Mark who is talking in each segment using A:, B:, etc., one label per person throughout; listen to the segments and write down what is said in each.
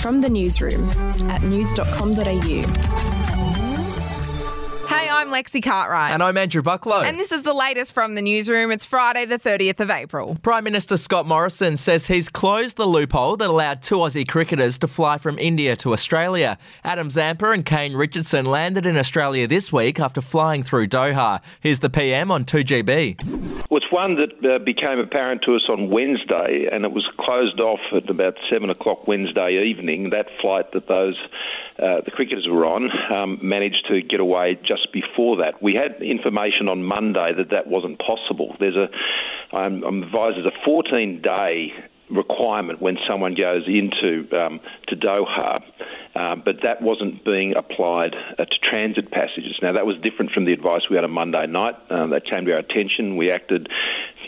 A: From the newsroom at news.com.au.
B: Hey, I'm Lexi Cartwright.
C: And I'm Andrew Bucklow.
B: And this is the latest from the newsroom. It's Friday, the 30th of April.
C: Prime Minister Scott Morrison says he's closed the loophole that allowed two Aussie cricketers to fly from India to Australia. Adam Zampa and Kane Richardson landed in Australia this week after flying through Doha. Here's the PM on 2GB.
D: It's one that uh, became apparent to us on Wednesday, and it was closed off at about 7 o'clock Wednesday evening. That flight that those uh, the cricketers were on um, managed to get away just before that. We had information on Monday that that wasn't possible. There's a, I'm, I'm advised there's a 14 day requirement when someone goes into um, to Doha, uh, but that wasn't being applied uh, to transit passages. Now that was different from the advice we had on Monday night. Uh, that came to our attention. We acted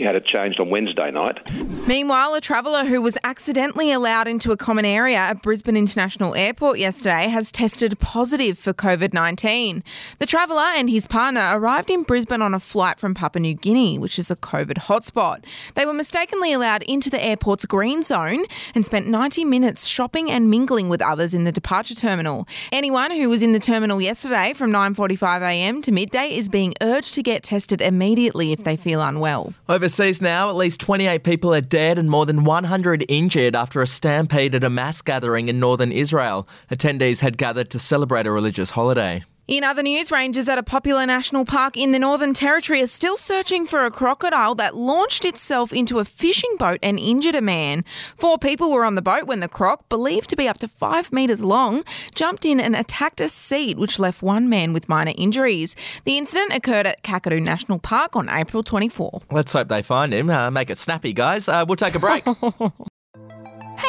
D: had it changed on Wednesday night.
B: Meanwhile, a traveller who was accidentally allowed into a common area at Brisbane International Airport yesterday has tested positive for COVID 19. The traveller and his partner arrived in Brisbane on a flight from Papua New Guinea, which is a COVID hotspot. They were mistakenly allowed into the airport's green zone and spent 90 minutes shopping and mingling with others in the departure terminal. Anyone who was in the terminal yesterday from 9.45am to midday is being urged to get tested immediately if they feel unwell.
C: Overseas now, at least 28 people are dead and more than 100 injured after a stampede at a mass gathering in northern Israel. Attendees had gathered to celebrate a religious holiday.
B: In other news, rangers at a popular national park in the Northern Territory are still searching for a crocodile that launched itself into a fishing boat and injured a man. Four people were on the boat when the croc, believed to be up to five metres long, jumped in and attacked a seat, which left one man with minor injuries. The incident occurred at Kakadu National Park on April 24.
C: Let's hope they find him. Uh, make it snappy, guys. Uh, we'll take a break.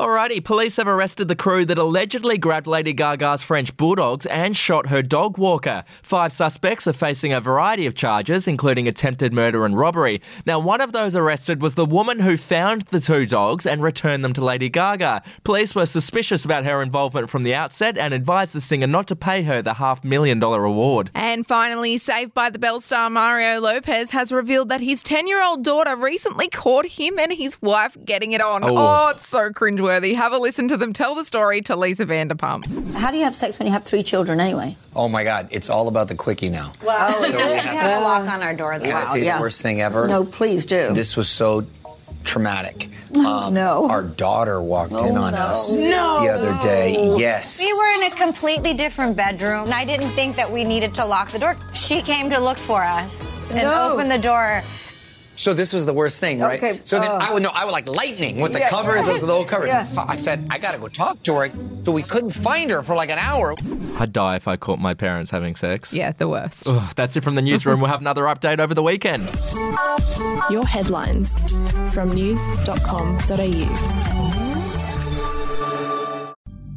C: Alrighty, police have arrested the crew that allegedly grabbed Lady Gaga's French bulldogs and shot her dog walker. Five suspects are facing a variety of charges, including attempted murder and robbery. Now, one of those arrested was the woman who found the two dogs and returned them to Lady Gaga. Police were suspicious about her involvement from the outset and advised the singer not to pay her the half million dollar reward.
B: And finally, Saved by the Bell star Mario Lopez has revealed that his 10 year old daughter recently caught him and his wife getting it on.
C: Oh.
B: Oh, it's so cringeworthy. Have a listen to them tell the story to Lisa Vanderpump.
E: How do you have sex when you have three children anyway?
F: Oh my God, it's all about the quickie now.
E: Wow.
F: Oh, so we have-
E: a lock on our door.
F: Can I tell you the worst thing ever?
E: No, please do.
F: This was so traumatic.
E: Oh, no.
F: Um, our daughter walked
E: Oh,
F: in on
E: no.
F: us
E: No.
F: the other day. Yes.
G: We were in a completely different bedroom, and I didn't think that we needed to lock the door. She came to look for us and
E: No.
G: opened the door.
F: So this was the worst thing, right?
E: Okay,
F: So then
E: uh,
F: I would know I would like lightning with the
E: Yeah.
F: covers of the whole cover.
E: Yeah.
F: I said I gotta go talk to her. So we couldn't find her for like an hour.
C: I'd die if I caught my parents having sex.
B: Yeah, the worst.
C: Ugh, that's it from the newsroom. We'll have another update over the weekend.
A: Your headlines from news.com.au.